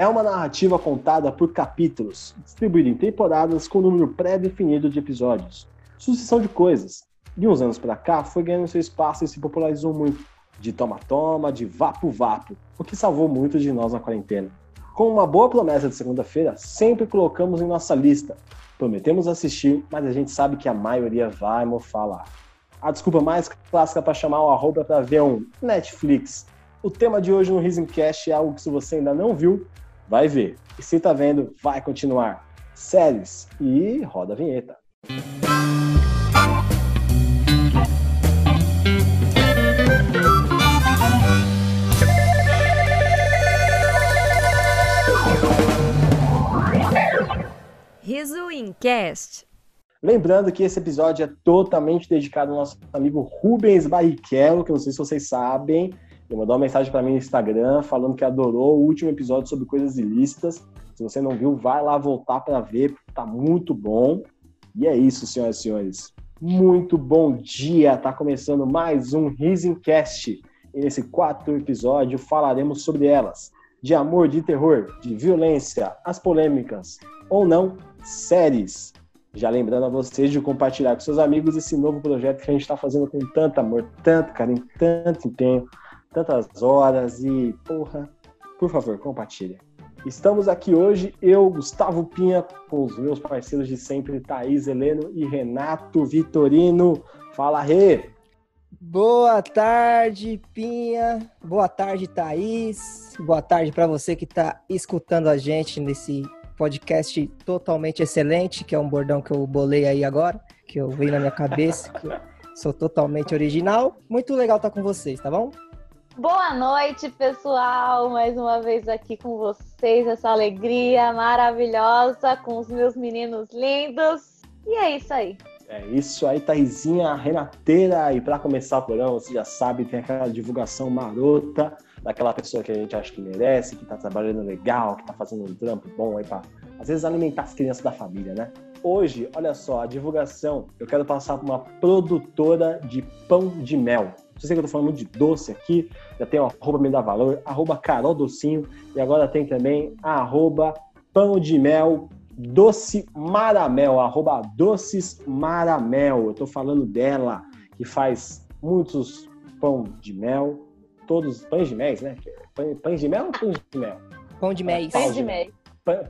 É uma narrativa contada por capítulos, distribuída em temporadas com número pré-definido de episódios. Sucessão de coisas. De uns anos para cá, foi ganhando seu espaço e se popularizou muito. De toma-toma, de vapo-vapo, o que salvou muito de nós na quarentena. Com uma boa promessa de segunda-feira, sempre colocamos em nossa lista. Prometemos assistir, mas a gente sabe que a maioria vai mofar lá. A desculpa mais clássica para chamar o arroba para ver um Netflix. O tema de hoje no Risencast é algo que se você ainda não viu, vai ver. E se tá vendo, vai continuar. Séries e roda a vinheta. Riso Incast. Lembrando que esse episódio é totalmente dedicado ao nosso amigo Rubens Barrichello, que eu não sei se vocês sabem, ele mandou uma mensagem para mim no Instagram falando que adorou o último episódio sobre coisas ilícitas. Se você não viu, vai lá voltar para ver, porque tá muito bom. E é isso, senhoras e senhores. Muito bom dia! Tá começando mais um Risencast. E nesse quarto episódio falaremos sobre elas. De amor, de terror, de violência, as polêmicas ou não, séries. Já lembrando a vocês de compartilhar com seus amigos esse novo projeto que a gente está fazendo com tanto amor, tanto carinho, tanto empenho, tantas horas e, porra, por favor, compartilha. Estamos aqui hoje, eu, Gustavo Pinha, com os meus parceiros de sempre, Thaís Heleno e Renato Vitorino. Fala, Rê! Boa tarde, Pinha. Boa tarde, Thaís. Boa tarde para você que está escutando a gente nesse podcast totalmente excelente, que é um bordão que eu bolei aí agora, que eu veio na minha cabeça, que eu sou totalmente original. Muito legal estar com vocês, tá bom? Boa noite, pessoal! Mais uma vez aqui com vocês, essa alegria maravilhosa com os meus meninos lindos. E é isso aí. É isso aí, Thaisinha Renateira. E para começar o programa, você já sabe, tem aquela divulgação marota daquela pessoa que a gente acha que merece, que tá trabalhando legal, que tá fazendo um trampo bom aí para às vezes alimentar as crianças da família, né? Hoje, olha só, a divulgação, eu quero passar para uma produtora de pão de mel. Não sei que eu tô falando de doce aqui, já tem o arroba me dá valor, arroba Carol Docinho, e agora tem também arroba pão de mel Doce Maramel, arroba Doces Maramel. Eu tô falando dela, que faz muitos pão de mel, todos pães de mel, né? Pães de mel ou pães de mel? Pão de mel. Pães de mel.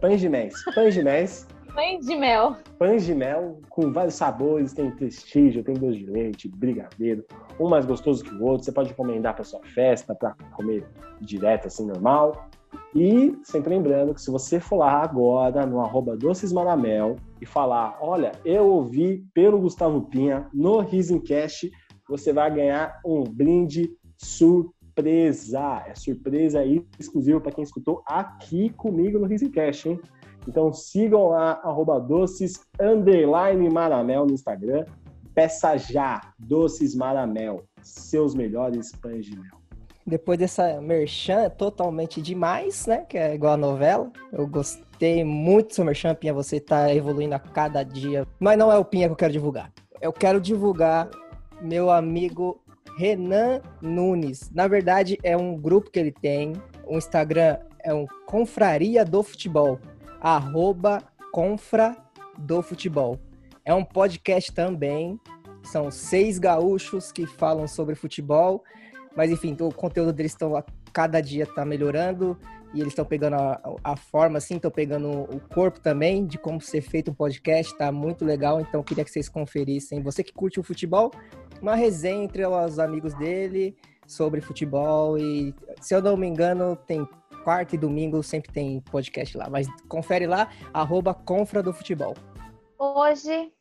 Pães de mel. Pães de mel. Pães de mel. Pães de mel com vários sabores, tem prestígio, tem doce de leite, brigadeiro, um mais gostoso que o outro. Você pode encomendar para sua festa, para comer direto assim normal. E sempre lembrando que se você for lá agora no arroba Doces Maramel e falar, olha, eu ouvi pelo Gustavo Pinha no Risencast, você vai ganhar um brinde surpresa. É surpresa aí exclusiva para quem escutou aqui comigo no Risencast, hein? Então sigam lá, arroba doces, maramel no Instagram. Peça já, Doces Maramel, seus melhores pães de mel. Depois dessa merchan totalmente demais, né? Que é igual a novela. Eu gostei muito do seu merchan, Pinha. Você tá evoluindo a cada dia. Mas não é o Pinha que eu quero divulgar. Eu quero divulgar meu amigo Renan Nunes. Na verdade, é um grupo que ele tem. O Instagram é um Confraria do Futebol. Arroba Confra do Futebol. É um podcast também. São seis gaúchos que falam sobre futebol. Mas enfim, o conteúdo deles estão a cada dia está melhorando e eles estão pegando a, a, forma, assim, estão pegando o corpo também de como ser feito um podcast, tá muito legal. Então queria que vocês conferissem. Você que curte o futebol, uma resenha entre os amigos dele sobre futebol e, se eu não me engano, tem quarta e domingo sempre tem podcast lá. Mas confere lá, arroba Confra do Futebol. Hoje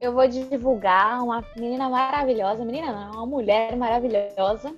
eu vou divulgar uma menina maravilhosa, menina não, uma mulher maravilhosa,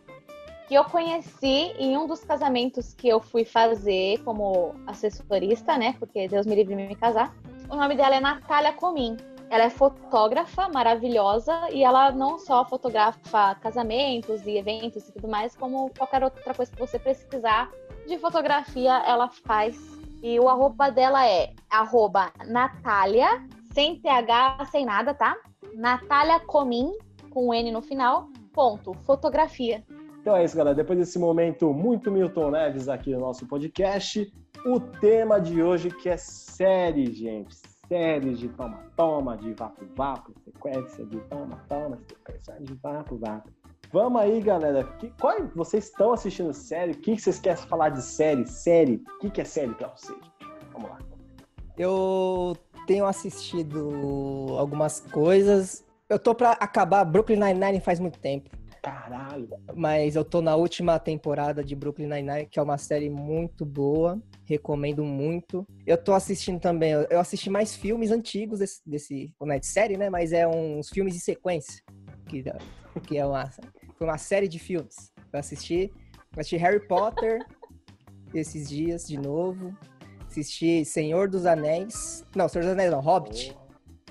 que eu conheci em um dos casamentos que eu fui fazer como assessorista, né? Porque Deus me livre de me casar. O nome dela é Natália Comim. Ela é fotógrafa maravilhosa e ela não só fotografa casamentos e eventos e tudo mais, como qualquer outra coisa que você precisar de fotografia, ela faz. E o arroba dela é arroba Natália, sem TH, sem nada, tá? Natália Comim, com N no final, ponto, fotografia. Então é isso, galera. Depois desse momento muito Milton Neves aqui no nosso podcast, o tema de hoje que é série, gente. Séries de toma-toma, de vapo-vapo, sequência de toma-toma, sequência de vapo-vapo. Vamos aí, galera. Que, qual, vocês estão assistindo série? O que vocês querem falar de série? Série? O que, que é série pra vocês? Vamos lá. Eu tenho assistido algumas coisas. Eu tô pra acabar Brooklyn Nine-Nine faz muito tempo. Caralho. Mas eu tô na última temporada de Brooklyn Nine-Nine, que é uma série muito boa. Recomendo muito. Eu tô assistindo também, eu assisti mais filmes antigos desse, desse não é de série, né? Mas é uns filmes de sequência. Que, que é uma, foi uma série de filmes. Eu assisti, eu assisti Harry Potter esses dias de novo. Assisti Senhor dos Anéis. Não, Senhor dos Anéis não, Hobbit.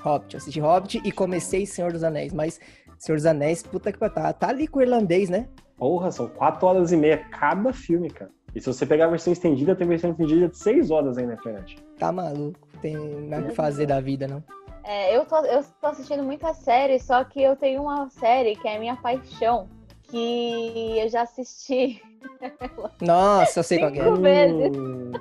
Hobbit, eu assisti Hobbit e comecei Senhor dos Anéis, mas Senhor dos Anéis, puta que tá, tá ali com o irlandês, né? Porra, são quatro horas e meia cada filme, cara. E se você pegar a versão estendida, tem versão estendida de seis horas aí na internet. Tá maluco, tem nada que fazer da vida, não. É, eu, tô, eu tô assistindo muita série, só que eu tenho uma série que é minha paixão, que eu já assisti. Nossa, eu sei qual é. vezes. Hum.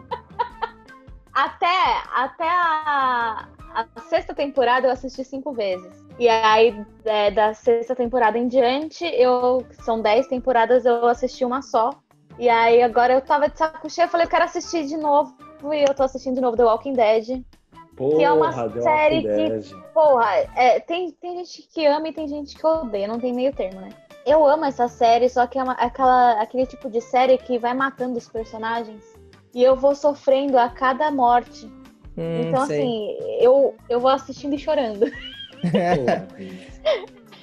até, até a, a sexta temporada eu assisti cinco vezes. E aí, é, da sexta temporada em diante, eu são dez temporadas, eu assisti uma só. E aí, agora eu tava de saco cheio, eu falei, eu quero assistir de novo. E eu tô assistindo de novo The Walking Dead. Porra, que é uma série que, porra, é, tem, tem gente que ama e tem gente que odeia, não tem meio termo, né? Eu amo essa série, só que é uma, aquela, aquele tipo de série que vai matando os personagens. E eu vou sofrendo a cada morte. Hum, então, sei. assim, eu, eu vou assistindo e chorando.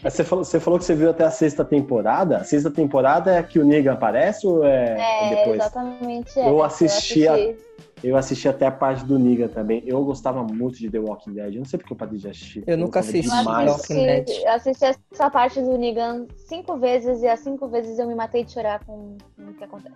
Você falou, você falou que você viu até a sexta temporada. A sexta temporada é que o Negan aparece ou é, É, depois? exatamente. é. Eu assisti a- assisti. Eu assisti até a parte do Negan também. Eu gostava muito de The Walking Dead. Eu não sei porque eu parei de assistir. Eu nunca gostava assisti Eu. The Walking Dead. assisti, eu assisti essa parte do Negan cinco vezes e as cinco vezes eu me matei de chorar com o que acontece.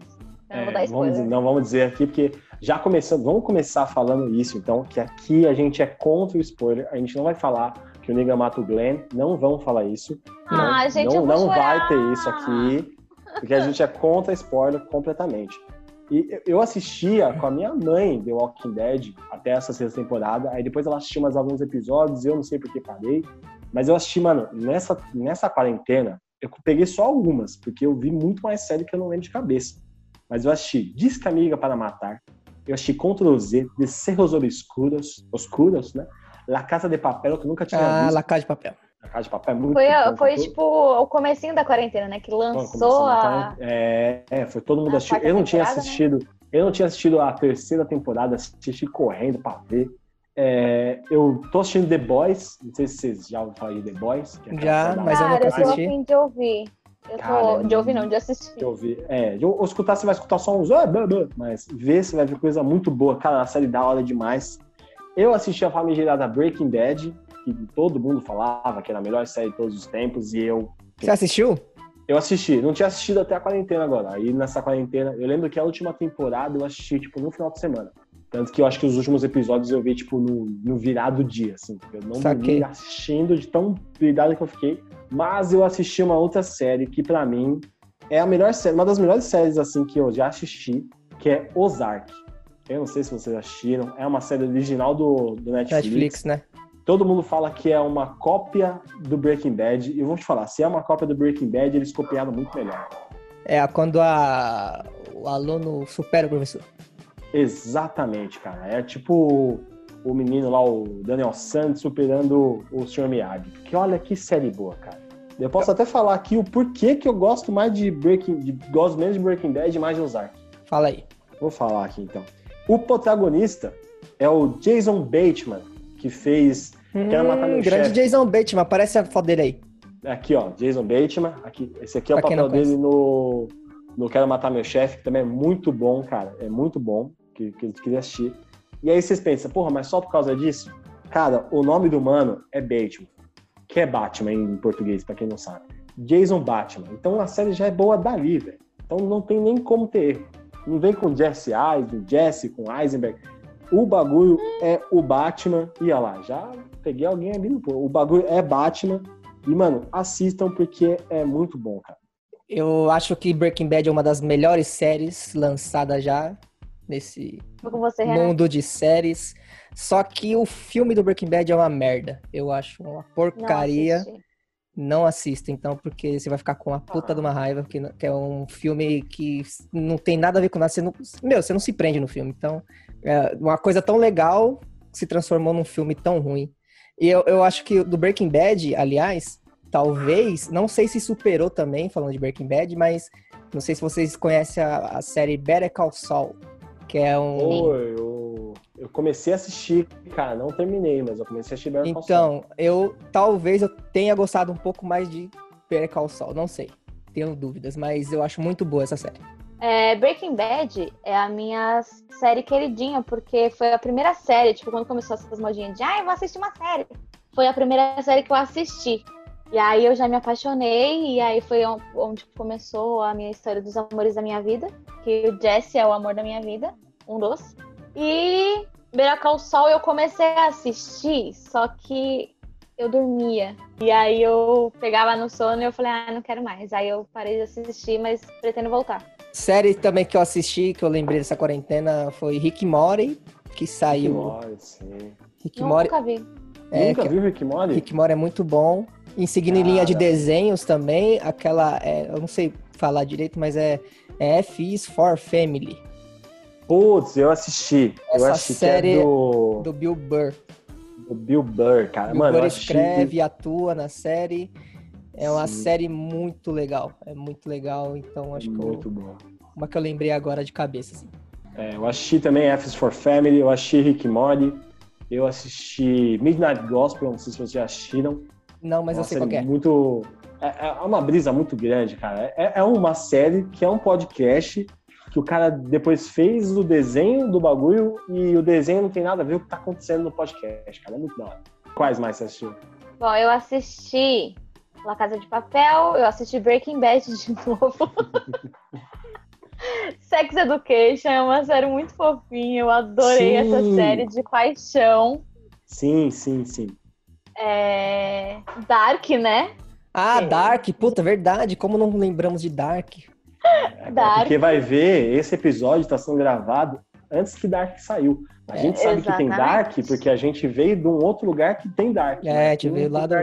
Eu não É, vou dar vamos, não vamos dizer aqui, porque já começando, vamos começar falando isso, então, que aqui a gente é contra o spoiler, a gente não vai falar que o Negan mata o Glenn, não vamos falar isso. Ah, não, gente, não, eu não vai ter isso aqui, porque a gente é contra spoiler completamente. E eu- assistia com a minha mãe The Walking Dead até essa sexta temporada, aí depois ela assistiu mais alguns episódios, eu não sei por que parei, mas eu assisti, mano, nessa, nessa quarentena, eu peguei só algumas, porque eu vi muito mais série que eu não lembro de cabeça. Mas eu assisti Disque Amiga para Matar, eu assisti Ctrl Z, de Cerros Obscuros, Oscuros, né? La Casa de Papel, que eu nunca tinha Ah, visto. La Casa de Papel. La Casa de Papel é muito Foi, bom, foi tipo o comecinho da quarentena, né? Que lançou a. É, é, foi todo mundo a quarta Eu não tinha né? assistido. Eu não tinha assistido a terceira temporada, assisti correndo pra ver. É, eu tô assistindo The Boys, não sei se vocês já ouviram falar de The Boys. que é Já, mas eu Cara, nunca eu tô assisti. a fim de ouvir. Eu Cara, tô. é De ouvir, não, de assistir. eu vi. É, de ou escutar, você vai escutar só uns. "Ah, blá, blá", Mas ver, você vai ver coisa muito boa. Cara, a série da hora demais. Eu assisti a famigerada Breaking Bad, que todo mundo falava que era a melhor série de todos os tempos, e eu Você assistiu? Eu assisti, não tinha assistido até a quarentena agora. Aí nessa quarentena, eu lembro que a última temporada eu assisti, tipo, no final de semana. Tanto que eu acho que os últimos episódios eu vi, tipo, no, no virado dia, assim. Eu não Saquei. dormi assistindo de tão vidrado que eu fiquei. Mas eu assisti uma outra série que, pra mim, é a melhor série, uma das melhores séries, assim, que eu já assisti, que é Ozark. Eu não sei se vocês assistiram. É uma série original do, do Netflix. Netflix, né? Todo mundo fala que é uma cópia do Breaking Bad. E eu vou te falar, se é uma cópia do Breaking Bad, eles copiaram muito melhor. É quando a, o aluno supera o professor. Exatamente, cara. É tipo o menino lá, o Daniel Santos, superando o Sr. Miyagi. Porque olha que série boa, cara. Eu posso até falar aqui o porquê que eu gosto mais de Breaking... De, gosto menos de Breaking Bad e mais de Ozark. Fala aí. Vou falar aqui, então. O protagonista é o Jason Bateman, que fez... Quero matar meu Hum, grande chefe. Jason Bateman, aparece a foto dele aí. Aqui, ó, Jason Bateman. Aqui, esse aqui é o Pra quem papel dele no, no Quero Matar Meu Chefe, que também é muito bom, cara. É muito bom, que, que eu queria assistir. E aí vocês pensam, porra, mas só por causa disso? Cara, o nome do mano é Bateman, que é Batman em português, pra quem não sabe. Jason Batman. Então a série já é boa dali, velho. Então não tem nem como ter erro. Não vem com Jesse Eisenberg, Jesse com Eisenberg. O bagulho é o Batman. E olha lá, já peguei alguém ali no pô. O bagulho é Batman. E, mano, assistam porque é muito bom, cara. Eu acho que Breaking Bad é uma das melhores séries lançadas já. nesse você, mundo de séries. Só que o filme do Breaking Bad é uma merda. Eu acho uma Não porcaria. assisti. Não assista, então, porque você vai ficar com uma puta de uma raiva, porque não- que é um filme que não tem nada a ver com nada. Você não, meu, você não se prende no filme. Então, é uma coisa tão legal se transformou num filme tão ruim. E eu, eu acho que do Breaking Bad, aliás, talvez, não sei se superou também, falando de Breaking Bad, mas não sei se vocês conhecem a, a série Better Call Saul, que é um... Pô, eu, eu comecei a assistir, cara, não terminei, mas eu comecei a assistir Better Call Saul. Então, eu talvez eu tenha gostado um pouco mais de Better Call Saul, não sei. Tenho dúvidas, mas eu acho muito boa essa série. É, Breaking Bad é a minha série queridinha, porque foi a primeira série, tipo, quando começou essas modinhas de, ah, eu vou assistir uma série. Foi a primeira série que eu assisti. E aí eu já me apaixonei, e aí foi on- onde começou a minha história dos amores da minha vida, que o Jesse é o amor da minha vida, um dos. E Better Call eu comecei a assistir, só que eu dormia. E aí eu pegava no sono e eu falei, ah, não quero mais. Aí eu parei de assistir, mas pretendo voltar. Série também que eu assisti, que eu lembrei dessa quarentena, foi Rick Mori, que Rick saiu. Mori, sim. Rick Mori, Nunca vi. é, Nunca que- viu Rick Mori? Rick Mori é muito bom. Em seguida, em linha de desenhos também, aquela, é, eu não sei falar direito, mas é, é F is for Family, Putz, eu assisti. eu Essa assisti série que é do, do Bill Burr. do Bill Burr, cara. Bill Mano, Burr eu assisti... escreve e atua na série. É uma Sim. série muito legal. É muito legal, então acho que eu, Muito bom. uma que eu lembrei agora de cabeça. Assim. É, eu assisti também F is for Family, eu assisti Rick Mori, eu assisti Midnight Gospel, não sei se vocês já assistiram. Não, mas eu Uma sei qual série que é. Muito. É, é uma brisa muito grande, cara. É, é uma série que é um podcast que o cara depois fez o desenho do bagulho e o desenho não tem nada a ver com o que tá acontecendo no podcast, cara. É muito da hora. Quais mais você assistiu? Bom, eu assisti La Casa de Papel, eu assisti Breaking Bad de novo. Sex Education é uma série muito fofinha, eu adorei Sim. essa série de paixão. Sim, sim, sim. É... Dark, né? Ah, É. Dark, puta, verdade. Como não lembramos de Dark? É, Dark. Porque vai ver, esse episódio está sendo gravado antes que Dark saiu. A É, gente sabe que tem exatamente. Dark porque a gente veio de um outro lugar que tem Dark. É, né? a gente veio lá do-.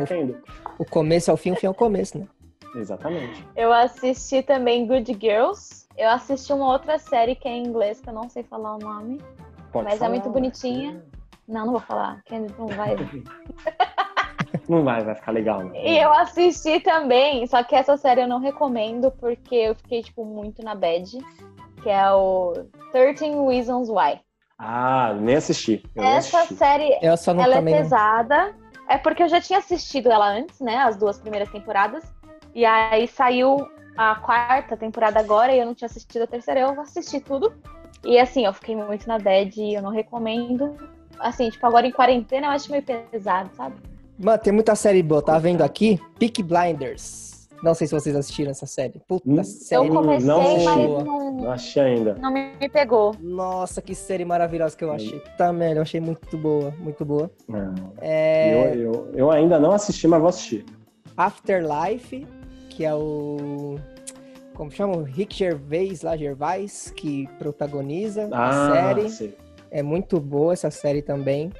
O começo ao fim, o fim ao começo, né? Exatamente. Eu assisti também Good Girls. Eu assisti uma outra série que é em inglês, que eu não sei falar o nome. Pode Mas é falar, muito ué. bonitinha. Não, não vou falar, que não vai Não vai, vai ficar legal. Né? E eu assisti também, só que essa série eu não recomendo porque eu fiquei, tipo, muito na bad. Que é o 13 Reasons Why. Ah, nem assisti. Eu Essa assisti. série, Eu só não ela é não- pesada. É porque eu já tinha assistido ela antes, né? As duas primeiras temporadas. E aí saiu a quarta temporada agora e eu não tinha assistido a terceira. Eu assisti tudo. E assim, eu fiquei muito na bad e eu não recomendo. Assim, tipo, agora em quarentena eu acho meio pesado, sabe? Mano, tem muita série boa. Tá vendo aqui? Peak Blinders. Não sei se vocês assistiram essa série. Puta Hum, Eu série. comecei, não mas não, Não assisti ainda. não me me pegou. Nossa, que série maravilhosa que eu achei. Tá, eu achei muito boa, muito boa. Não. É Eu, eu, eu ainda não assisti, mas vou assistir. Afterlife, que é o. Como chama? O Rick Gervais, lá, Gervais, que protagoniza a Ah, série. sei. É muito boa essa série também.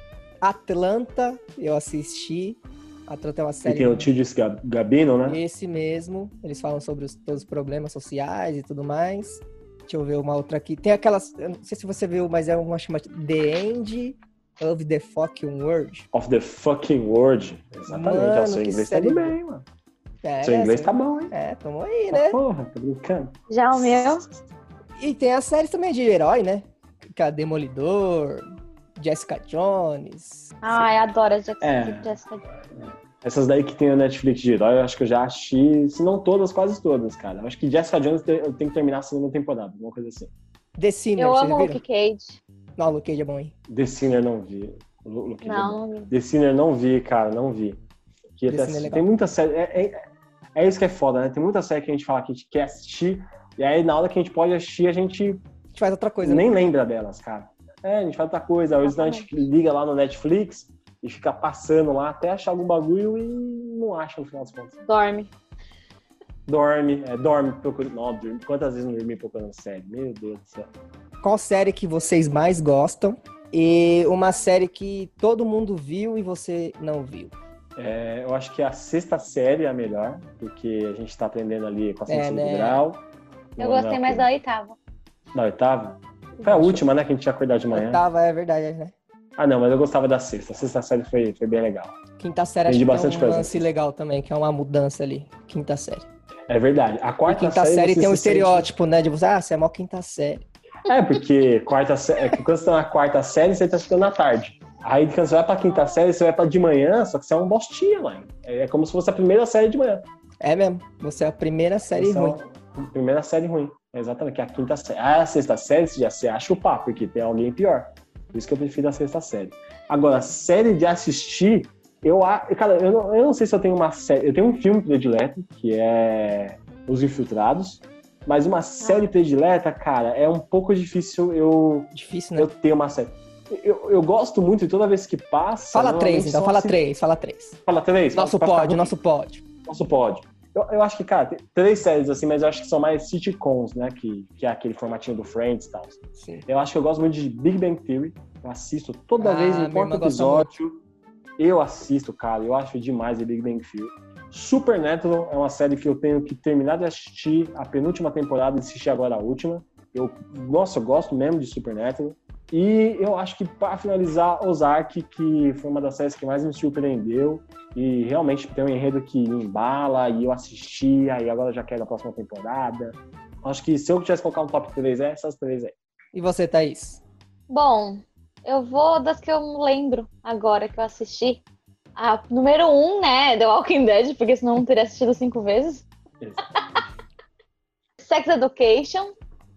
Atlanta, eu assisti. Atlanta é uma E série. tem o Tidis Gab- Gabino, né? Esse mesmo. Eles falam sobre os, todos os problemas sociais e tudo mais. Deixa eu ver uma outra aqui. Tem aquelas. Eu não sei se você viu, mas é uma chamada The End of the Fucking World. Of the fucking world. Exatamente. Mano, o seu inglês tá série indo bem, mano. É, seu inglês essa- tá bom, hein? É, tamo aí, Tá né? Porra, tô brincando. Já o meu. E tem as séries também de herói, né? Que é Demolidor, Jessica Jones. Ai, adoro a Jessica, É. Jessica. Essas daí que tem no Netflix de herói, eu acho que eu já assisti, se não todas, quase todas, cara. Eu acho que Jessica Jones eu tenho que terminar a segunda temporada, alguma coisa assim. The Sinner, Eu amo? Luke Cage. Não, Luke Cage é bom, hein? The Sinner não vi. Lu- Luke é. Não, não vi. The Sinner não vi, cara, não vi. Que é tem muita série. É, é, é isso que é foda, né? Tem muita série que a gente fala que a gente quer assistir, e aí na hora que a gente pode assistir, a gente A gente faz outra coisa, né? nem lembra delas, cara. É, a gente faz outra coisa. Às vezes a gente liga lá no Netflix e fica passando lá até achar algum bagulho e não acha no final das contas. Dorme. Dorme, é, dorme, procura. Não, dorme. Quantas vezes não dormi procurando série? Meu Deus do céu. qual série que vocês mais gostam e uma série que todo mundo viu e você não viu. É, eu acho que a sexta série é a melhor, porque a gente tá aprendendo ali equação É, de segundo né? grau. Eu gostei mais da oitava. Da oitava? Foi a última, né, que a gente ia acordar de manhã. Oitava, é verdade, né? Ah, não, mas eu gostava da sexta. A sexta série foi, foi bem legal. Quinta série acho Entendi que bastante é um coisa. lance legal também, que é uma mudança ali. Quinta série. É verdade. A E quarta quinta série, série tem um se sente- estereótipo, né? De você, ah, você é mó quinta série. É, porque quarta sé- é que quando você tá na quarta série, você tá ficando na tarde. Aí quando você vai pra quinta série, você vai pra de manhã, só que você é um bostinha, mano. É como se fosse a primeira série de manhã. É mesmo. Você é a primeira série Você é ruim. Primeira série ruim. É Exatamente, que é a quinta série. Ah, a sexta série, você já você acha o pá, porque tem alguém pior. Por isso que eu prefiro a sexta série. Agora, série de assistir, eu, cara, eu não, eu não sei se eu tenho uma série. Eu tenho um filme predileto, que é Os Infiltrados. Mas uma série predileta, cara, é um pouco difícil eu, Difícil, né? eu ter uma série. Eu, eu gosto muito e toda vez que passa. Fala três, então. Fala assi- três, fala três. Fala três? Nosso ruim. nosso pódio. Nosso pódio. Eu, eu acho que, cara, tem três séries assim, mas eu acho que são mais sitcoms, né? Que, que é aquele formatinho do Friends e tal. Sim. Eu acho que eu gosto muito de Big Bang Theory. Eu assisto toda Ah, vez, não importa o episódio. Eu assisto, cara. Eu acho demais de Big Bang Theory. Supernatural é uma série que eu tenho que terminar de assistir a penúltima temporada e assistir agora a última. Eu, nossa, eu gosto mesmo de Supernatural. E eu acho que, para finalizar, Ozark, que foi uma das séries que mais me surpreendeu. E realmente tem um enredo que me embala, e eu assistia, e agora já quero a próxima temporada. Acho que se eu tivesse que colocar um top 3, é essas três aí. E você, Thaís? Bom, eu vou das que eu lembro agora que eu assisti. A número um, né, The Walking Dead, porque senão eu não teria assistido cinco vezes. Sex Education.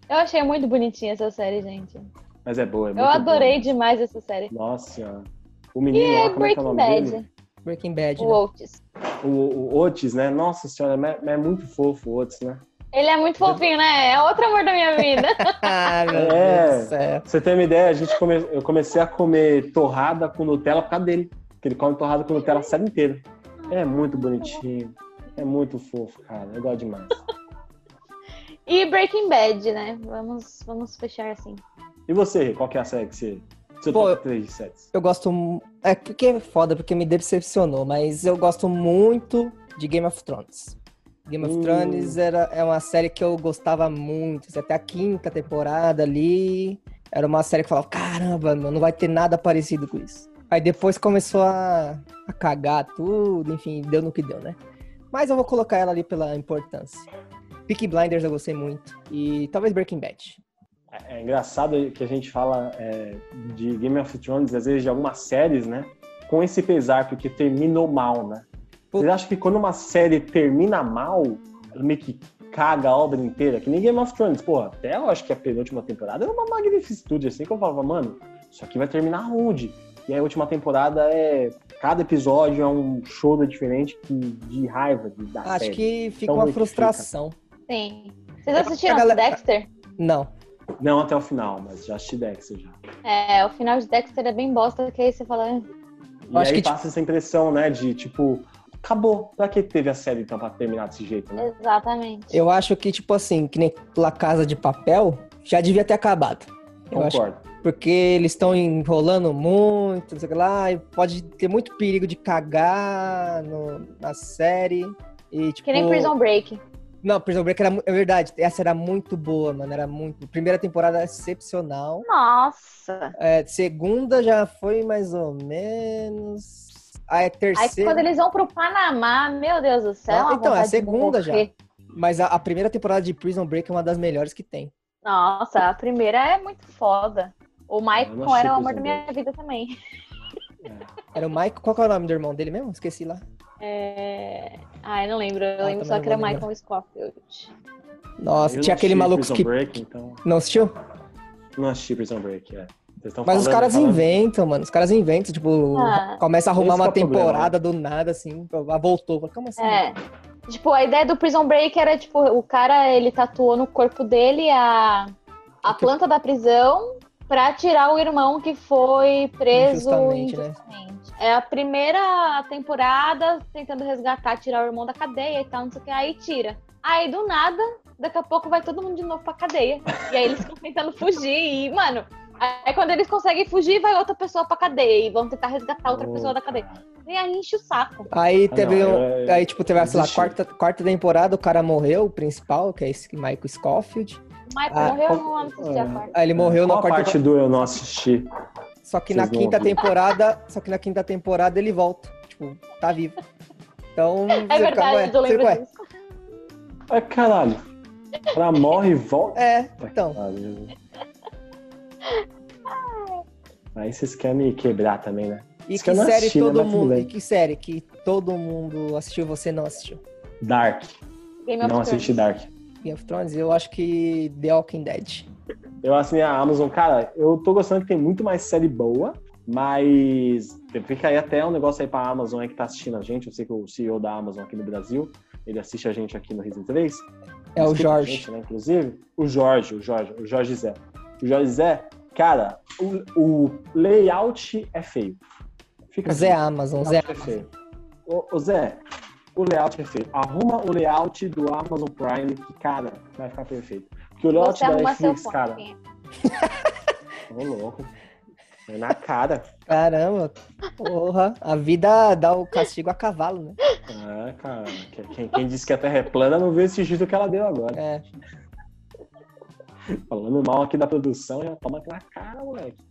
Eu achei muito bonitinha essa série, gente. Mas é boa, é muito Eu adorei boa. demais essa série. Nossa senhora. O menino E lá, como é que é o Breaking nome Bad, dele? Breaking Bad, o né? Otis. O, o Otis, né? Nossa senhora, mas mas é muito fofo o Otis, né? Ele é muito fofinho, né? É outro amor da minha vida. Ah, meu É. Deus do céu. Você ter uma ideia, a gente come... eu comecei a comer torrada com Nutella por causa dele. Que ele come torrada com Nutella a série inteira. É muito bonitinho. É muito fofo, cara. Eu gosto demais. E Breaking Bad, né? Vamos, vamos fechar assim. E você, qual que é a série que você. Seu Pô, top 3 de séries? Eu gosto. É porque é foda, porque me decepcionou, mas eu gosto muito de Game of Thrones. Game of Hum. Thrones era, é uma série que eu gostava muito. Até a quinta temporada ali. Era uma série que eu falava, caramba, mano, não vai ter nada parecido com isso. Aí depois começou a, a cagar tudo, enfim, deu no que deu, né? Mas eu vou colocar ela ali pela importância. Peaky Blinders eu gostei muito. E talvez Breaking Bad. É, é engraçado que a gente fala é, de Game of Thrones, às vezes de algumas séries, né? Com esse pesar, porque terminou mal, né? Vocês acham que quando uma série termina mal, ela meio que caga a obra inteira? Que nem Game of Thrones, porra, até eu acho que a penúltima temporada era uma magnificitude, assim, que eu falava, mano, isso aqui vai terminar onde? E aí a última temporada é. Cada episódio é um choro diferente que, de raiva de, da Acho série. que fica Então uma frustração. Sim. Vocês É, assistiram a galera- Dexter? Não. Não até o final, mas já assisti Dexter já. É, o final de Dexter é bem bosta, que aí você fala. "Ah, E acho aí que, passa essa impressão, né, de tipo, acabou. Pra que teve a série então pra terminar desse jeito, né? Exatamente. Eu acho que, tipo assim, que nem La Casa de Papel, já devia ter acabado. Eu acho, Concordo. porque eles estão enrolando muito, não sei lá, e pode ter muito perigo de cagar no- na série. E, tipo, Que nem Prison Break. Não, Prison Break era, é verdade, essa era muito boa, mano, era muito... Primeira temporada excepcional. Nossa. É, segunda já foi mais ou menos... Aí a Aí terceira... quando eles vão pro Panamá, meu Deus do céu. Ah, uma então, é a segunda já. Mas a, a primeira temporada de Prison Break é uma das melhores que tem. Nossa, a primeira é muito foda. O não Michael era o amor Prison da minha Break. vida também. Era o Michael. Qual que é o nome do irmão dele mesmo? Esqueci lá. É... Ah, eu não lembro. Eu Ah, lembro só que era Michael Scofield. Nossa, Eu tinha aquele maluco Prison que. Break, então... Não assistiu? Não assisti Prison Break, é. Mas os caras falando- inventam, mano. Os caras inventam, tipo, Ah. começa a arrumar Esse é uma o problema, temporada do nada, assim. Ah, voltou. Como assim? É. Tipo, a ideia do Prison Break era, tipo, o cara, ele tatuou no corpo dele a, a planta da prisão pra tirar o irmão que foi preso Injustamente, né? É a primeira temporada tentando resgatar, tirar o irmão da cadeia e tal, não sei o que, aí tira. Aí, do nada, daqui a pouco vai todo mundo de novo pra cadeia. E aí eles ficam tentando fugir e, mano, aí quando eles conseguem fugir, vai outra pessoa pra cadeia e vão tentar resgatar outra Ô, pessoa da cadeia. E aí enche o saco. Aí Ah, teve não, um. eu- Aí, tipo, teve, sei lá, quarta, quarta temporada, o cara morreu, o principal, que é esse Michael Scofield. O Michael Ah, morreu, qual- não assisti a é. quarta. Aí ele morreu Qual na a quarta parte do eu não assisti? Só que Vocês na quinta ouviram. temporada. Só que na quinta temporada ele volta. Tipo, tá vivo. Então. É você verdade, ué, eu você lembro ué, disso. Ai, caralho. Ela morre e volta. É, então. Aí vocês querem me quebrar também, né? E que que série assisti, né? todo tudo mundo. E que série que todo mundo assistiu e você não assistiu? Dark. Game of Não Thrones. assisti Dark. Game of Thrones? Eu acho que The Walking Dead. Eu assinei a Amazon. Cara, eu tô gostando que tem muito mais série boa, mas fica aí até um negócio aí pra Amazon aí que tá assistindo a gente. Eu sei que o CEO da Amazon aqui no Brasil, ele assiste a gente aqui no Risen 3. É o Jorge. gente, né, inclusive, o Jorge, o Jorge, o Jorge Zé. O Jorge Zé, cara, o, o layout é feio. Fica Zé feio. Amazon, Zé é feio. Ô, ô, Zé, o layout é feio. Arruma o layout do Amazon Prime, que, cara, vai ficar perfeito. Porque o da arruma seu Netflix, cara, ô louco. É na cara. Caramba. Porra. A vida dá o castigo a cavalo, né? Ah, cara. Quem, quem disse que a Terra é plana não vê esse jeito que ela deu agora. É. Falando mal aqui da produção, já toma aqui na cara, moleque.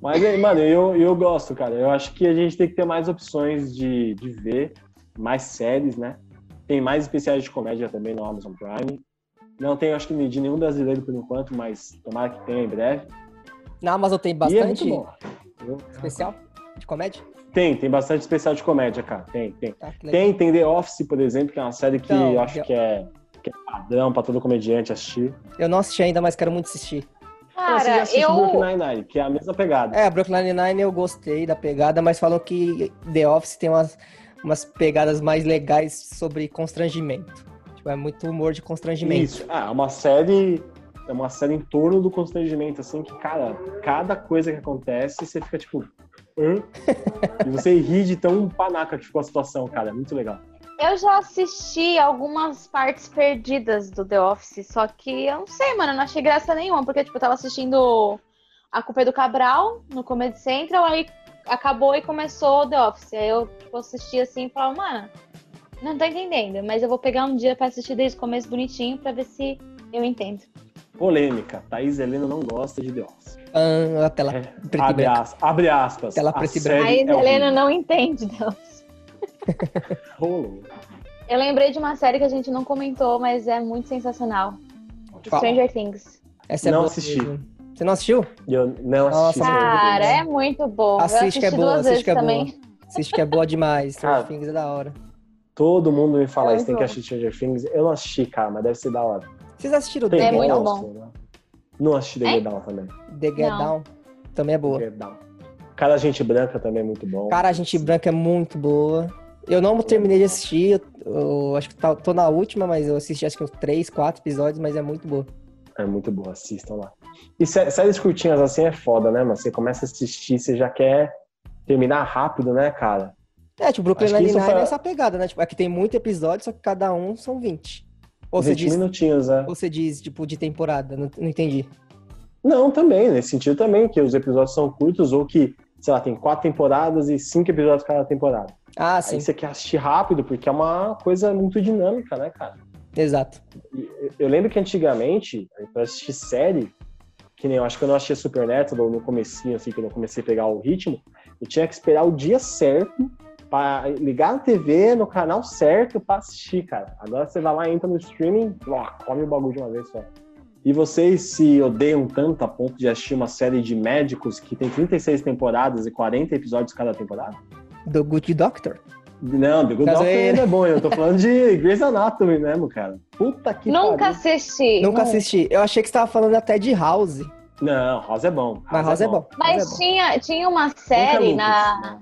Mas, aí, mano, eu, eu gosto, cara. Eu acho que a gente tem que ter mais opções de, de ver, mais séries, né? Tem mais especiais de comédia também no Amazon Prime. Não tem, acho que, de nenhum brasileiro por enquanto, mas tomara que tenha em breve. Na Amazon tem é bastante. Eu- especial de comédia? Tem, tem bastante especial de comédia, cara. Tem, tem. Tá, legal. Tem, tem The Office, por exemplo, que é uma série que Então, eu acho The- que é, que é padrão pra todo comediante assistir. Eu não assisti ainda, mas quero muito assistir. Ah, você já Cara, assiste eu. Brooklyn Nine-Nine, que é a mesma pegada. É, Brooklyn Nine-Nine eu gostei da pegada, mas falam que The Office tem umas, umas pegadas mais legais sobre constrangimento. Tipo, é muito humor de constrangimento. Isso. Ah, é uma série. É uma série em torno do constrangimento, assim, que, cara, cada coisa que acontece, você fica tipo. Hã? e você ri de tão panaca que ficou a situação, cara. É muito legal. Eu já assisti algumas partes perdidas do The Office, só que eu não sei, mano, eu não achei graça nenhuma, porque, tipo, eu tava assistindo A Culpa é do Cabral no Comedy Central, aí acabou e começou o The Office. Aí eu, tipo, assisti assim e falava, mano, não tô entendendo, mas eu vou pegar um dia pra assistir desde o começo bonitinho pra ver se eu entendo. Polêmica. Thaís Helena não gosta de The Office. Ah, a tela É, e abre, as- abre aspas. Tela a preto e série branco. Aí é Helena não entende The Office. Rolou. Eu lembrei de uma série que a gente não comentou, mas é muito sensacional. Qual? Stranger Things. Essa é Não assisti. mesmo. Você não assistiu? Eu não assisti. Nossa, Cara, é muito bom. Assiste que é boa, assiste que é boa. Assiste que é boa demais. Stranger Things é da hora. Todo mundo me fala É isso, tem muito que bom. assistir Stranger Things. Eu não assisti, cara, mas deve ser da hora. Vocês assistiram Tem The É Get muito Down? bom. né? Não assisti The É? Get Down também. The Get Não. Down também é boa. The Get Down. Cara, Gente Branca também é muito bom. Cara, a Gente Branca é muito boa. Eu não terminei de assistir, eu, eu acho que tá- tô na última, mas eu assisti acho que uns 3, 4 episódios, mas é muito boa. É muito boa, assistam lá. E sé- séries curtinhas assim é foda, né, mano? Você começa a assistir, você já quer terminar rápido, né, cara? É, tipo, Brooklyn que Nine-Nine foi- é essa pegada, né? Tipo, aqui tem muito episódio, só que cada um são 20. Ou você 20 diz, minutinhos, né? ou você diz, tipo, de temporada, não, não entendi. Não, também, nesse sentido também, que os episódios são curtos ou que, sei lá, tem quatro temporadas e cinco episódios cada temporada. Ah, sim, Aí você quer assistir rápido, porque é uma coisa muito dinâmica, né, cara? exato. Eu lembro que antigamente, pra assistir série, que nem eu acho que eu não assistia Supernatural no comecinho, assim, que eu não comecei a pegar o ritmo, eu tinha que esperar o dia certo pra ligar na TV, no canal certo pra assistir, cara. Agora você vai lá, entra no streaming, ó, come o bagulho de uma vez só. E vocês se odeiam tanto a ponto de assistir uma série de médicos que tem 36 temporadas e 40 episódios cada temporada? Do Good Doctor. Não, The Good Caso Doctor ele- ainda é bom, eu tô falando de Grey's Anatomy mesmo, cara. Puta que Nunca pariu. assisti. Nunca assisti. Eu achei que você tava falando até de House. Não, House é bom. Mas House é bom. House é Mas bom. tinha, tinha uma série na.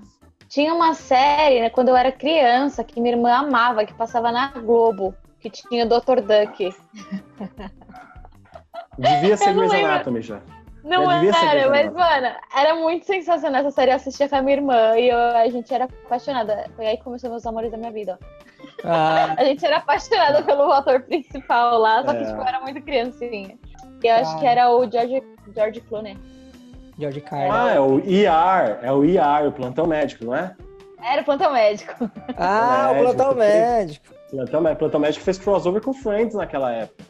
Tinha uma série né, quando eu era criança que minha irmã amava, que passava na Globo, que tinha o Dr. Duck. Devia ser Grey's. Anatomy já. Não Já ser era, mas, mano, era muito sensacional essa série. Eu assistia com a minha irmã e eu- a gente era apaixonada. Foi aí que começou meus amores da minha vida. ó. Ah, A gente era apaixonada pelo ator principal lá, só que É. tipo, eu era muito criancinha. E eu acho Ah. que era o George, George Clooney. George Carlin. Ah, é o ER, é o ER, o plantão médico, não é? Era o plantão médico. Ah, o médico, plantão médico. Plantão, Mé- plantão médico fez crossover com Friends naquela época.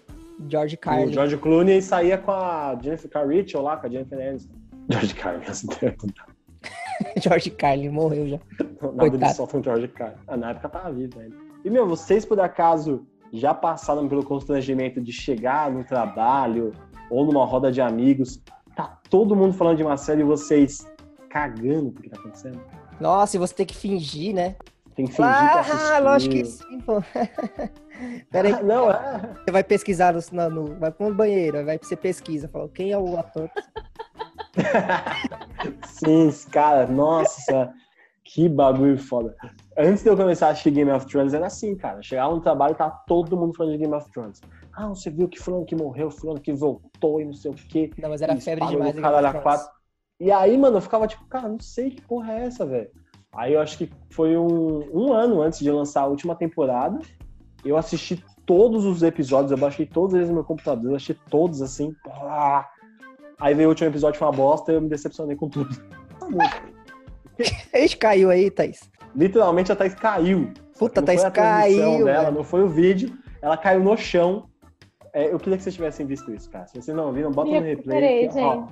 George O Carlin. George Clooney saía com a Jennifer Carrich ou lá, com a Jennifer Aniston. George Carlin, assim, George Carlin morreu já. nada Coitado. de com o George Carlin. Ah, na época tava vivo ainda. E, meu, vocês por acaso já passaram pelo constrangimento de chegar no trabalho ou numa roda de amigos, tá todo mundo falando de uma série e vocês cagando pro que tá acontecendo? Nossa, e você tem que fingir, né? Tem que fingir que assistiu. Ah, lógico que sim, pô. Peraí, Ah, não, é. você vai pesquisar no, no, vai pro banheiro, vai você pesquisa, fala, quem é o ator? Sim, cara, nossa, que bagulho foda. Antes de eu começar a assistir Game of Thrones, era assim, cara. Chegava no trabalho e tava todo mundo falando de Game of Thrones. Ah, você viu que fulano que morreu, fulano que voltou e não sei o quê. Não, mas era e febre demais. caralho quatro. E aí, mano, eu ficava tipo, cara, não sei que porra é essa, velho. Aí eu acho que foi um, um ano antes de lançar a última temporada. Eu assisti todos os episódios, eu baixei todos eles no meu computador, eu achei todos assim. pá. Aí veio o último episódio, foi uma bosta e eu me decepcionei com tudo. Tá bom. A gente caiu aí, Thaís. Literalmente a Thaís caiu. Puta, Não Thaís foi a transmissão caiu, dela, velho. não foi o vídeo. Ela caiu no chão. É, eu queria que vocês tivessem visto isso, cara. Se vocês não viram, bota Me no replay. que, ó,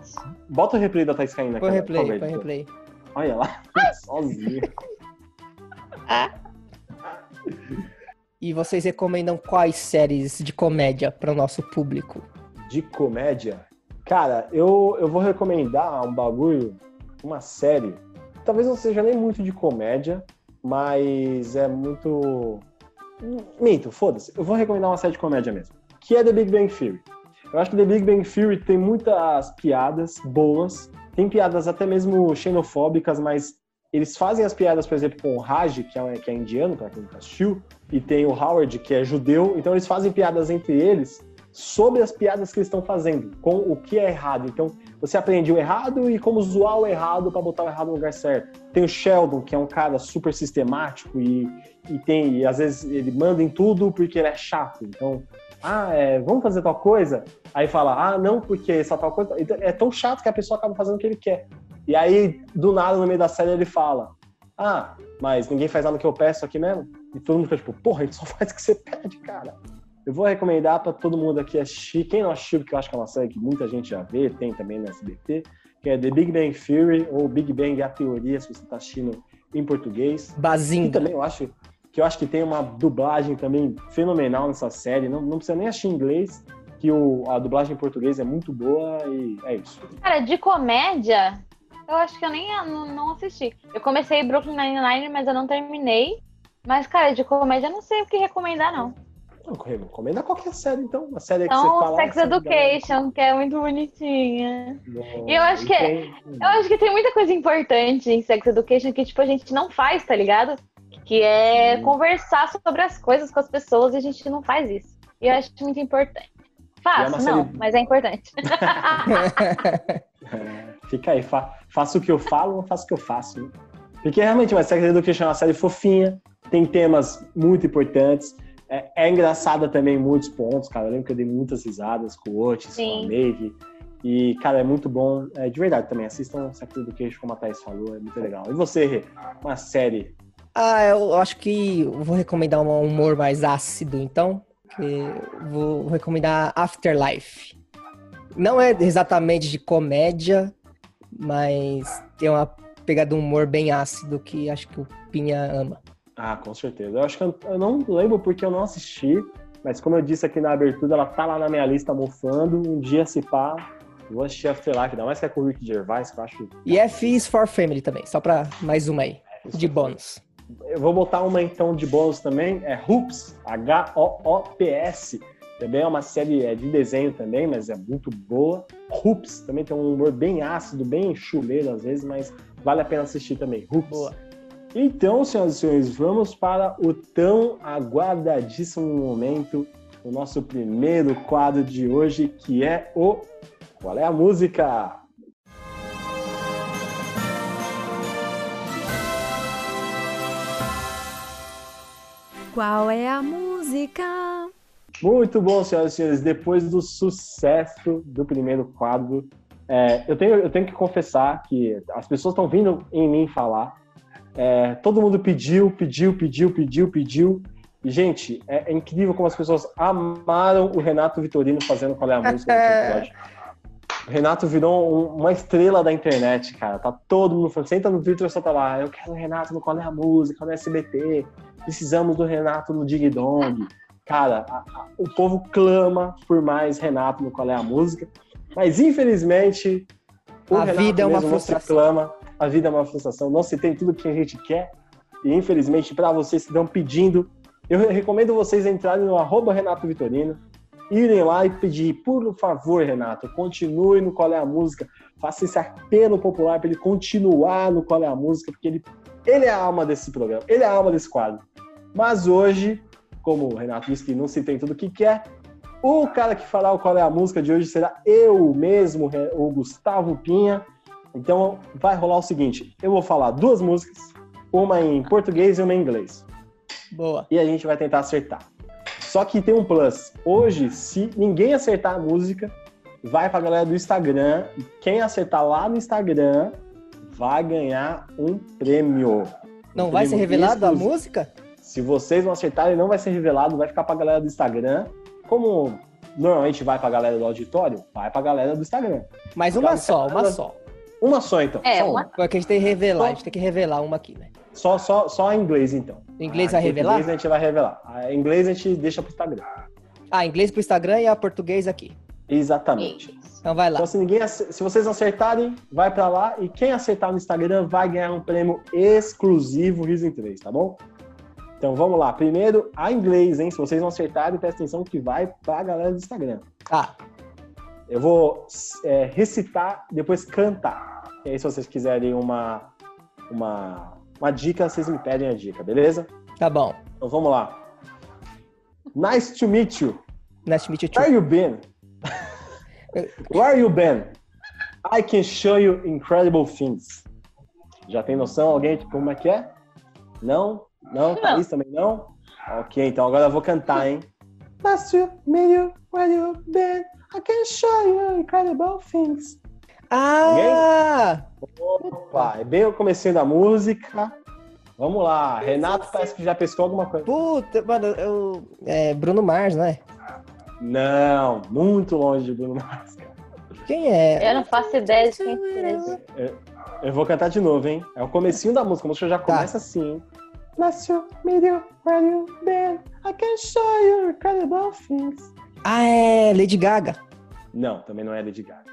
bota o replay da Thaís caindo aqui. Põe ó, replay, põe replay. Olha lá, sozinho. E vocês recomendam quais séries de comédia para o nosso público? De comédia. Cara, eu, eu vou recomendar um bagulho, uma série. Talvez não seja nem muito de comédia, mas é muito. Minto, foda-se. Eu vou recomendar uma série de comédia mesmo. Que é The Big Bang Theory. Eu acho que The Big Bang Theory tem muitas piadas boas. Tem piadas até mesmo xenofóbicas, mas eles fazem as piadas, por exemplo, com o Raj, que é, que é indiano, pra quem nunca assistiu, e tem o Howard, que é judeu. Então eles fazem piadas entre eles sobre as piadas que eles estão fazendo, com o que é errado. Então você aprende o errado e como zoar o errado para botar o errado no lugar certo. Tem o Sheldon, que é um cara super sistemático e, e tem, e às vezes ele manda em tudo porque ele é chato. Então, ah, é, vamos fazer tal coisa? Aí fala, ah, não, porque essa tal coisa. Então, é tão chato que a pessoa acaba fazendo o que ele quer. E aí, do nada, no meio da série, ele fala: Ah, mas ninguém faz nada que eu peço aqui mesmo? E todo mundo fica tipo, porra, a gente só faz o que você pede, cara. Eu vou recomendar para todo mundo aqui assistir. Quem não assistiu, porque eu acho que é uma série que muita gente já vê, tem também no SBT, que é The Big Bang Theory, ou Big Bang a Teoria, se você está assistindo em português. E Bazinga. também eu acho que eu acho que tem uma dublagem também fenomenal nessa série. Não, não precisa nem assistir em inglês, que o, a dublagem em português é muito boa e é isso. Cara, de comédia, eu acho que eu nem não, não assisti. Eu comecei Brooklyn Nine-Nine, mas eu não terminei. Mas, cara, de comédia eu não sei o que recomendar, não. Não, recomenda qualquer série, então. Uma série que você Então, fala. Sex "Ah, essa é Education, que é muito bonitinha. legal." E eu acho que é- tem- Eu acho que tem muita coisa importante em Sex Education que, tipo, a gente não faz, tá ligado? Que é Sim. conversar sobre as coisas com as pessoas e a gente não faz isso. E eu acho muito importante. E é Faço, uma não, série- mas é importante. É, fica aí, fa faça o que eu falo, não faça o que eu faço. Né? Porque realmente, mas Sex Education é uma série fofinha, tem temas muito importantes. É, é engraçada também em muitos pontos, cara. Eu lembro que eu dei muitas risadas com o Otis, com a Sim. Maeve. E, cara, é muito bom. É, de verdade também, assistam Sex Education, como a Thaís falou, é muito legal. E você, Rê? Uma série Ah, eu acho que vou recomendar um humor mais ácido, então. Vou recomendar Afterlife. Não é exatamente de comédia, mas tem uma pegada de humor bem ácido que acho que o Pinha ama. Ah, com certeza. Eu acho que eu, eu não lembro porque eu não assisti, mas como eu disse aqui na abertura, ela tá lá na minha lista mofando. Um dia, se pá, eu vou assistir Afterlife, ainda mais que é com o Rick Gervais, que eu acho. E F is for Family também, só pra mais uma aí, de bônus. Eu vou botar uma então de bônus também, é Hoops, H-O-O-P-S. Também é uma série é, de desenho também, mas é muito boa. Hoops também tem um humor bem ácido, bem chuleiro às vezes, mas vale a pena assistir também. Hoops. Boa. Então, senhoras e senhores, vamos para o tão aguardadíssimo momento, o nosso primeiro quadro de hoje, que é o Qual é a música? Qual é a música? Muito bom, senhoras e senhores. Depois do sucesso do primeiro quadro, é, eu, tenho, eu tenho que confessar que as pessoas estão vindo em mim falar. É, todo mundo pediu, pediu, pediu, pediu, pediu. E, gente, é, é incrível como as pessoas amaram o Renato Vitorino fazendo qual é a música desse episódio. O Renato virou um- uma estrela da internet, cara. Tá todo mundo falando, senta no Twitter só tá lá. Eu quero o Renato no Qual é a Música, no SBT. Precisamos do Renato no Dig Dong. Cara, a- a- o povo clama por mais Renato no Qual é a Música. Mas, infelizmente, o A Renato vida é uma frustração. clama. A vida é uma frustração. Não se tem tudo que a gente quer. E, infelizmente, para vocês que estão pedindo, eu recomendo vocês entrarem no arroba Renato Vitorino, irem lá e pedir, por favor, Renato, continue no Qual é a Música, faça esse apelo popular para ele continuar no Qual é a Música, porque ele, ele é a alma desse programa, ele é a alma desse quadro. Mas hoje, como o Renato disse que não se tem tudo o que quer, o cara que o Qual é a Música de hoje será eu mesmo, o Gustavo Pinha. Então vai rolar o seguinte: eu vou falar duas músicas, uma em português e uma em inglês Boa. e a gente vai tentar acertar. Só que tem um plus. Hoje, se ninguém acertar a música, vai pra galera do Instagram. E quem acertar lá no Instagram vai ganhar um prêmio. Não Um vai ser prêmio revelado a exclusivo. música? Se vocês não acertarem, não vai ser revelado, vai ficar pra galera do Instagram. Como normalmente vai pra galera do auditório, vai pra galera do Instagram. Mas uma Então, só, uma só. Uma só, então. É, só uma- uma. Porque a gente tem que revelar, a gente tem que revelar uma aqui, né? Só, só, só em inglês, então. Em inglês Ah, vai revelar? Inglês a gente vai revelar. A- Em inglês a gente deixa pro Instagram. Ah, inglês pro Instagram e a português aqui. Exatamente. Isso. Então vai lá. Então, se, ninguém, se vocês acertarem, vai pra lá. E quem acertar no Instagram vai ganhar um prêmio exclusivo Riso em 3, tá bom? Então vamos lá. Primeiro, a inglês, hein? Se vocês não acertarem, presta atenção que vai pra galera do Instagram. Tá. Eu vou é, recitar, depois cantar. E aí, se vocês quiserem uma, uma, uma dica, vocês me pedem a dica, beleza? Tá bom. Então vamos lá. Nice to meet you. Nice to meet you Where too. you been? Where you been? I can show you incredible things. Já tem noção? Alguém de como é que é? Não? Não? Thaís também não? Ok, então agora eu vou cantar, hein? Nice to meet you. Where you been? I can show you incredible things. Ah! Opa, é bem o comecinho da música. Vamos lá. Renato parece que já pescou alguma coisa. Puta, mano, eu. É Bruno Mars, não é? Não, muito longe de Bruno Mars. cara. Quem é? Eu não faço ideia de quem seja. Eu vou cantar de novo, hein? É o comecinho da música. A música já começa assim. Bless you, meet you, where you been. I can show you incredible things. Ah, é Lady Gaga. Não, também não é Lady Gaga.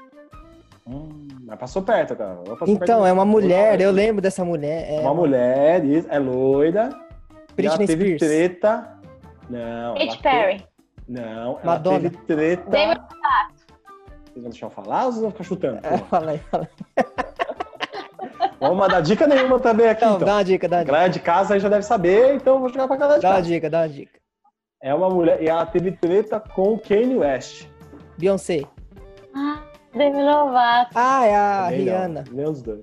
Hum, mas passou perto, cara. Ela passou Então, perto. é uma mulher, eu lembro dessa mulher. É Uma mulher, isso, é loira. Britney ela teve Spears. treta. Não. ela Katy Perry. Não, ela Madonna. teve treta. Vocês vão deixar eu falar ou vocês vão ficar chutando? É, fala aí, fala aí. Vamos mandar dica nenhuma também aqui, Não, então. dá uma dica, dá uma dica. galera de casa aí já deve saber, então eu vou jogar pra galera de Dá uma casa. dica, dá uma dica. É uma mulher, e ela teve treta com o Kanye West. Beyoncé. Ah, Demi Lovato. Ah, é a Também não, Rihanna. Nem os dois.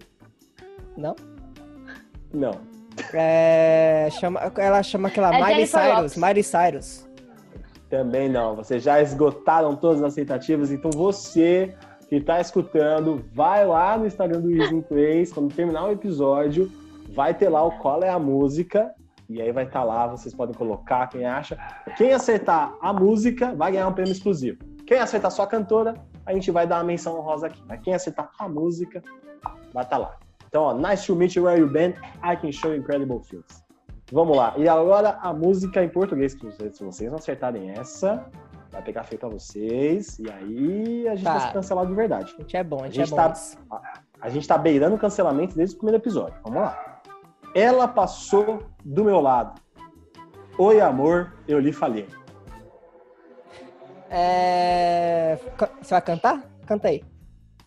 Não? Não. É, chama, ela chama aquela É Miley Jennifer Cyrus. Miley Cyrus. Também não. Vocês já esgotaram todas as tentativas, então você que tá escutando, vai lá no Instagram do Easy Plays, quando terminar o episódio, vai ter lá o qual é a música, e aí vai estar lá, vocês podem colocar quem acha. Quem acertar a música vai ganhar um prêmio exclusivo. Quem acertar só a cantora, a gente vai dar uma menção honrosa aqui. Mas quem acertar a música, vai estar lá. Então, ó, nice to meet you where you been. I can show incredible things. Vamos lá. E agora a música em português. que Se vocês não acertarem essa, vai pegar feio pra vocês. E aí a gente Tá. vai se cancelar de verdade. A gente é bom, a gente, A gente é bom. tá- nisso. A gente tá beirando o cancelamento desde o primeiro episódio. Vamos lá. Ela passou do meu lado. Oi, amor, eu lhe falei. É... Você vai cantar? Canta aí.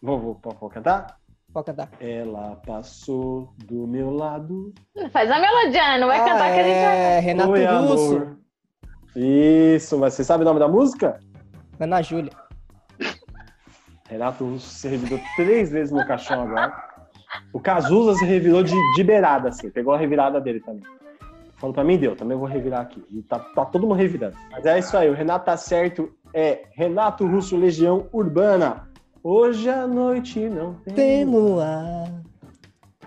Vou, vou, vou, vou cantar? Pode cantar. Ela passou do meu lado. Faz a melodia, não vai Ah, cantar que a gente vai. é Renato Oi, Russo. amor. Isso, mas você sabe o nome da música? Ana Júlia. Renato Russo se revirou três vezes no caixão agora. O Cazuza se revirou de, de beirada, assim. Pegou a revirada dele também. Falou pra mim, deu. Também vou revirar aqui. E tá, tá todo mundo revirando. Mas é isso aí. O Renato tá certo. É Renato Russo Legião Urbana. Hoje à noite não tem, Tem luar,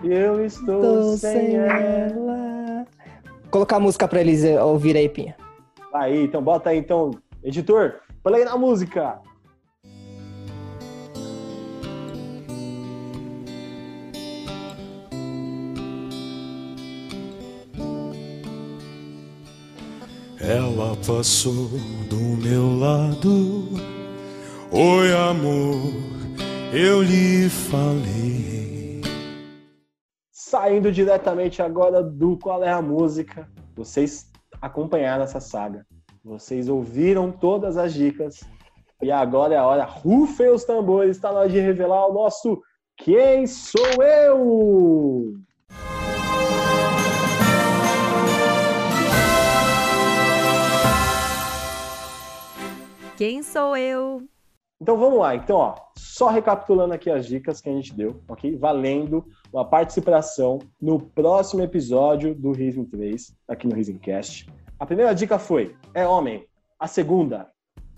Eu estou sem, sem ela. ela. Colocar a música pra eles eh, ouvir aí, Pinha. Aí, então bota aí, então. Editor, play na música. Ela passou do meu lado. Oi, amor, eu lhe falei. Saindo diretamente agora do Qual é a Música. Vocês acompanharam essa saga. Vocês ouviram todas as dicas. E agora é a hora. Rufem os tambores. Está na hora de revelar o nosso Quem Sou Eu? Quem sou eu? Então vamos lá. Então, ó, só recapitulando aqui as dicas que a gente deu, ok? Valendo uma participação no próximo episódio do Rising 3, aqui no Risingcast. A primeira dica foi: é homem. A segunda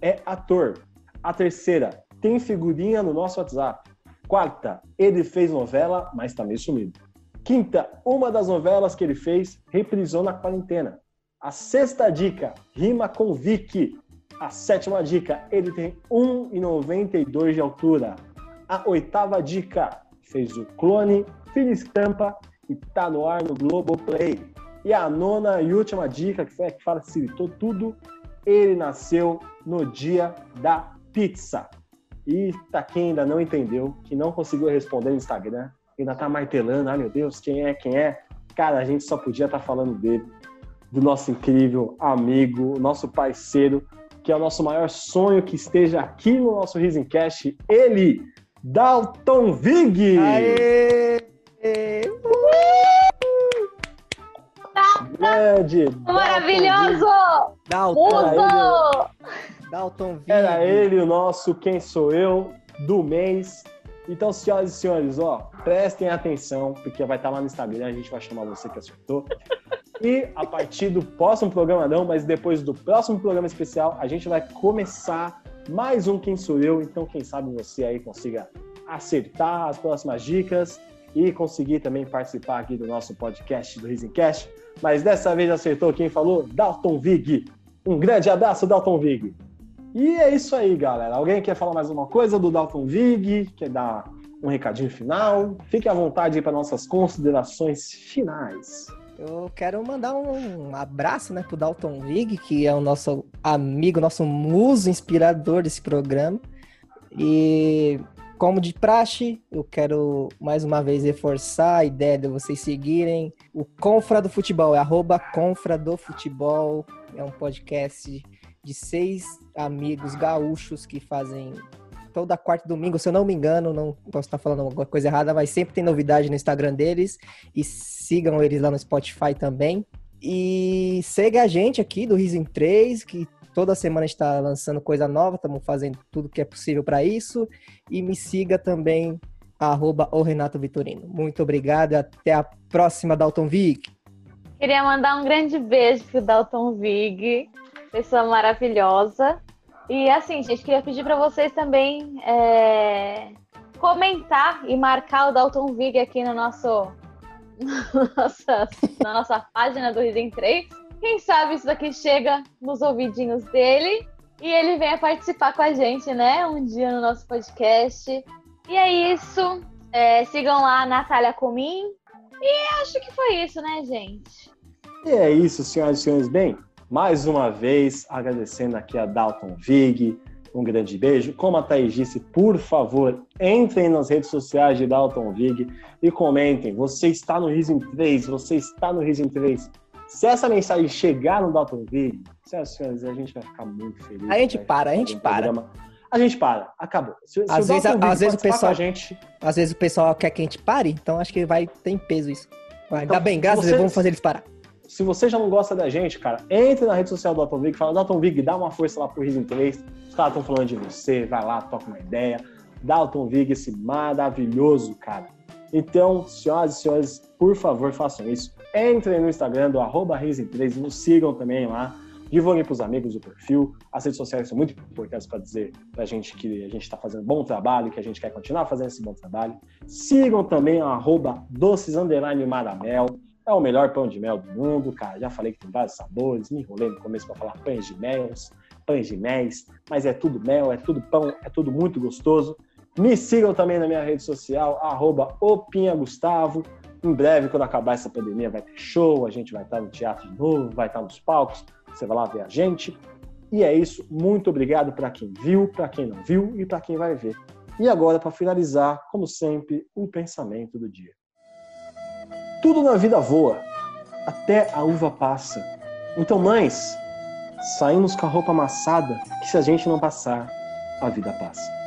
é ator. A terceira, tem figurinha no nosso WhatsApp. Quarta, ele fez novela, mas tá meio sumido. Quinta, uma das novelas que ele fez reprisou na quarentena. A sexta dica, rima com Vicky. A sétima dica, ele tem 1,92 de altura. A oitava dica, fez o clone, filha estampa e tá no ar no Globoplay. E a nona e última dica, que foi a que facilitou tudo, ele nasceu no dia da pizza. E tá quem ainda não entendeu, que não conseguiu responder no Instagram, ainda tá martelando, ai meu Deus, quem é, quem é? Cara, a gente só podia estar falando dele, do nosso incrível amigo, nosso parceiro, que é o nosso maior sonho que esteja aqui no nosso Risencast, ele, Dalton Vig! Aê! Grande! Maravilhoso! Dalton! Dalton Vig. Era ele o nosso Quem Sou Eu do mês. Então, senhoras e senhores, ó, prestem atenção, porque vai estar lá no Instagram, a gente vai chamar você que acertou. E a partir do próximo programa não, mas depois do próximo programa especial, a gente vai começar mais um Quem Sou Eu. Então, quem sabe você aí consiga acertar as próximas dicas e conseguir também participar aqui do nosso podcast do Risencast. Mas dessa vez acertou quem falou? Dalton Vig. Um grande abraço, Dalton Vig. E é isso aí, galera. Alguém quer falar mais uma coisa do Dalton Vig? Quer dar um recadinho final? Fique à vontade para nossas considerações finais. Eu quero mandar um abraço, né, pro Dalton Vig, que é o nosso amigo, nosso muso inspirador desse programa. E como de praxe, eu quero mais uma vez reforçar a ideia de vocês seguirem o Confra do Futebol, é arroba Confra do Futebol, é um podcast de seis amigos gaúchos que fazem toda quarta e domingo, se eu não me engano, não posso estar falando alguma coisa errada, mas sempre tem novidade no Instagram deles e sigam eles lá no Spotify também. E segue a gente aqui do Rising 3, que toda semana está lançando coisa nova, estamos fazendo tudo que é possível para isso. E me siga também, arroba o Renato Vitorino. Muito obrigado e até a próxima, Dalton Vig. Queria mandar um grande beijo pro Dalton Vig, pessoa maravilhosa. E assim, gente, queria pedir para vocês também é, comentar e marcar o Dalton Vig aqui no nosso, nossa, na nossa página do Risen 3. Quem sabe isso daqui chega nos ouvidinhos dele e ele venha participar com a gente, né? Um dia no nosso podcast. E é isso. É, sigam lá a Natália Comim. E acho que foi isso, né, gente? É isso, senhoras e senhores. Bem, mais uma vez agradecendo aqui a Dalton Vig. Um grande beijo. Como a Thaís disse, por favor, entrem nas redes sociais de Dalton Vig e comentem. Você está no Rising 3, você está no Rising 3. Se essa mensagem chegar no Dalton Vig, senhoras e senhores, a gente vai ficar muito feliz. A gente Vai para, a gente para. programa. A gente para, acabou. Se, se Às vezes- às vezes o pessoal- gente, Às vezes o pessoal quer que a gente pare, então acho que vai ter peso isso. Vai, Então, Ainda bem, graças a Deus, vamos fazer eles parar. Se você já não gosta da gente, cara, entre na rede social do Dalton Vig, fala, Dalton Vig, dá uma força lá pro Rising 3. Os caras estão falando de você, vai lá, toca uma ideia. Dalton Vig, esse maravilhoso, cara. Então, senhoras e senhores, por favor, façam isso. Entrem no Instagram do arroba Reis13, nos sigam também lá. Divulguem para os amigos o perfil. As redes sociais são muito importantes para dizer para a gente que a gente está fazendo bom trabalho, que a gente quer continuar fazendo esse bom trabalho. Sigam também o arroba doces. É o melhor pão de mel do mundo, cara. Já falei que tem vários sabores, me enrolei no começo para falar pães de mel, pães de méis, mas é tudo mel, é tudo pão, é tudo muito gostoso. Me sigam também na minha rede social, opinhagustavo. Em breve, quando acabar essa pandemia, vai ter show, a gente vai estar no teatro de novo, vai estar nos palcos, você vai lá ver a gente. E é isso, muito obrigado para quem viu, para quem não viu e para quem vai ver. E agora, para finalizar, como sempre, o pensamento do dia. Tudo na vida voa, até a uva passa. Então, mães, saímos com a roupa amassada, que se a gente não passar, a vida passa.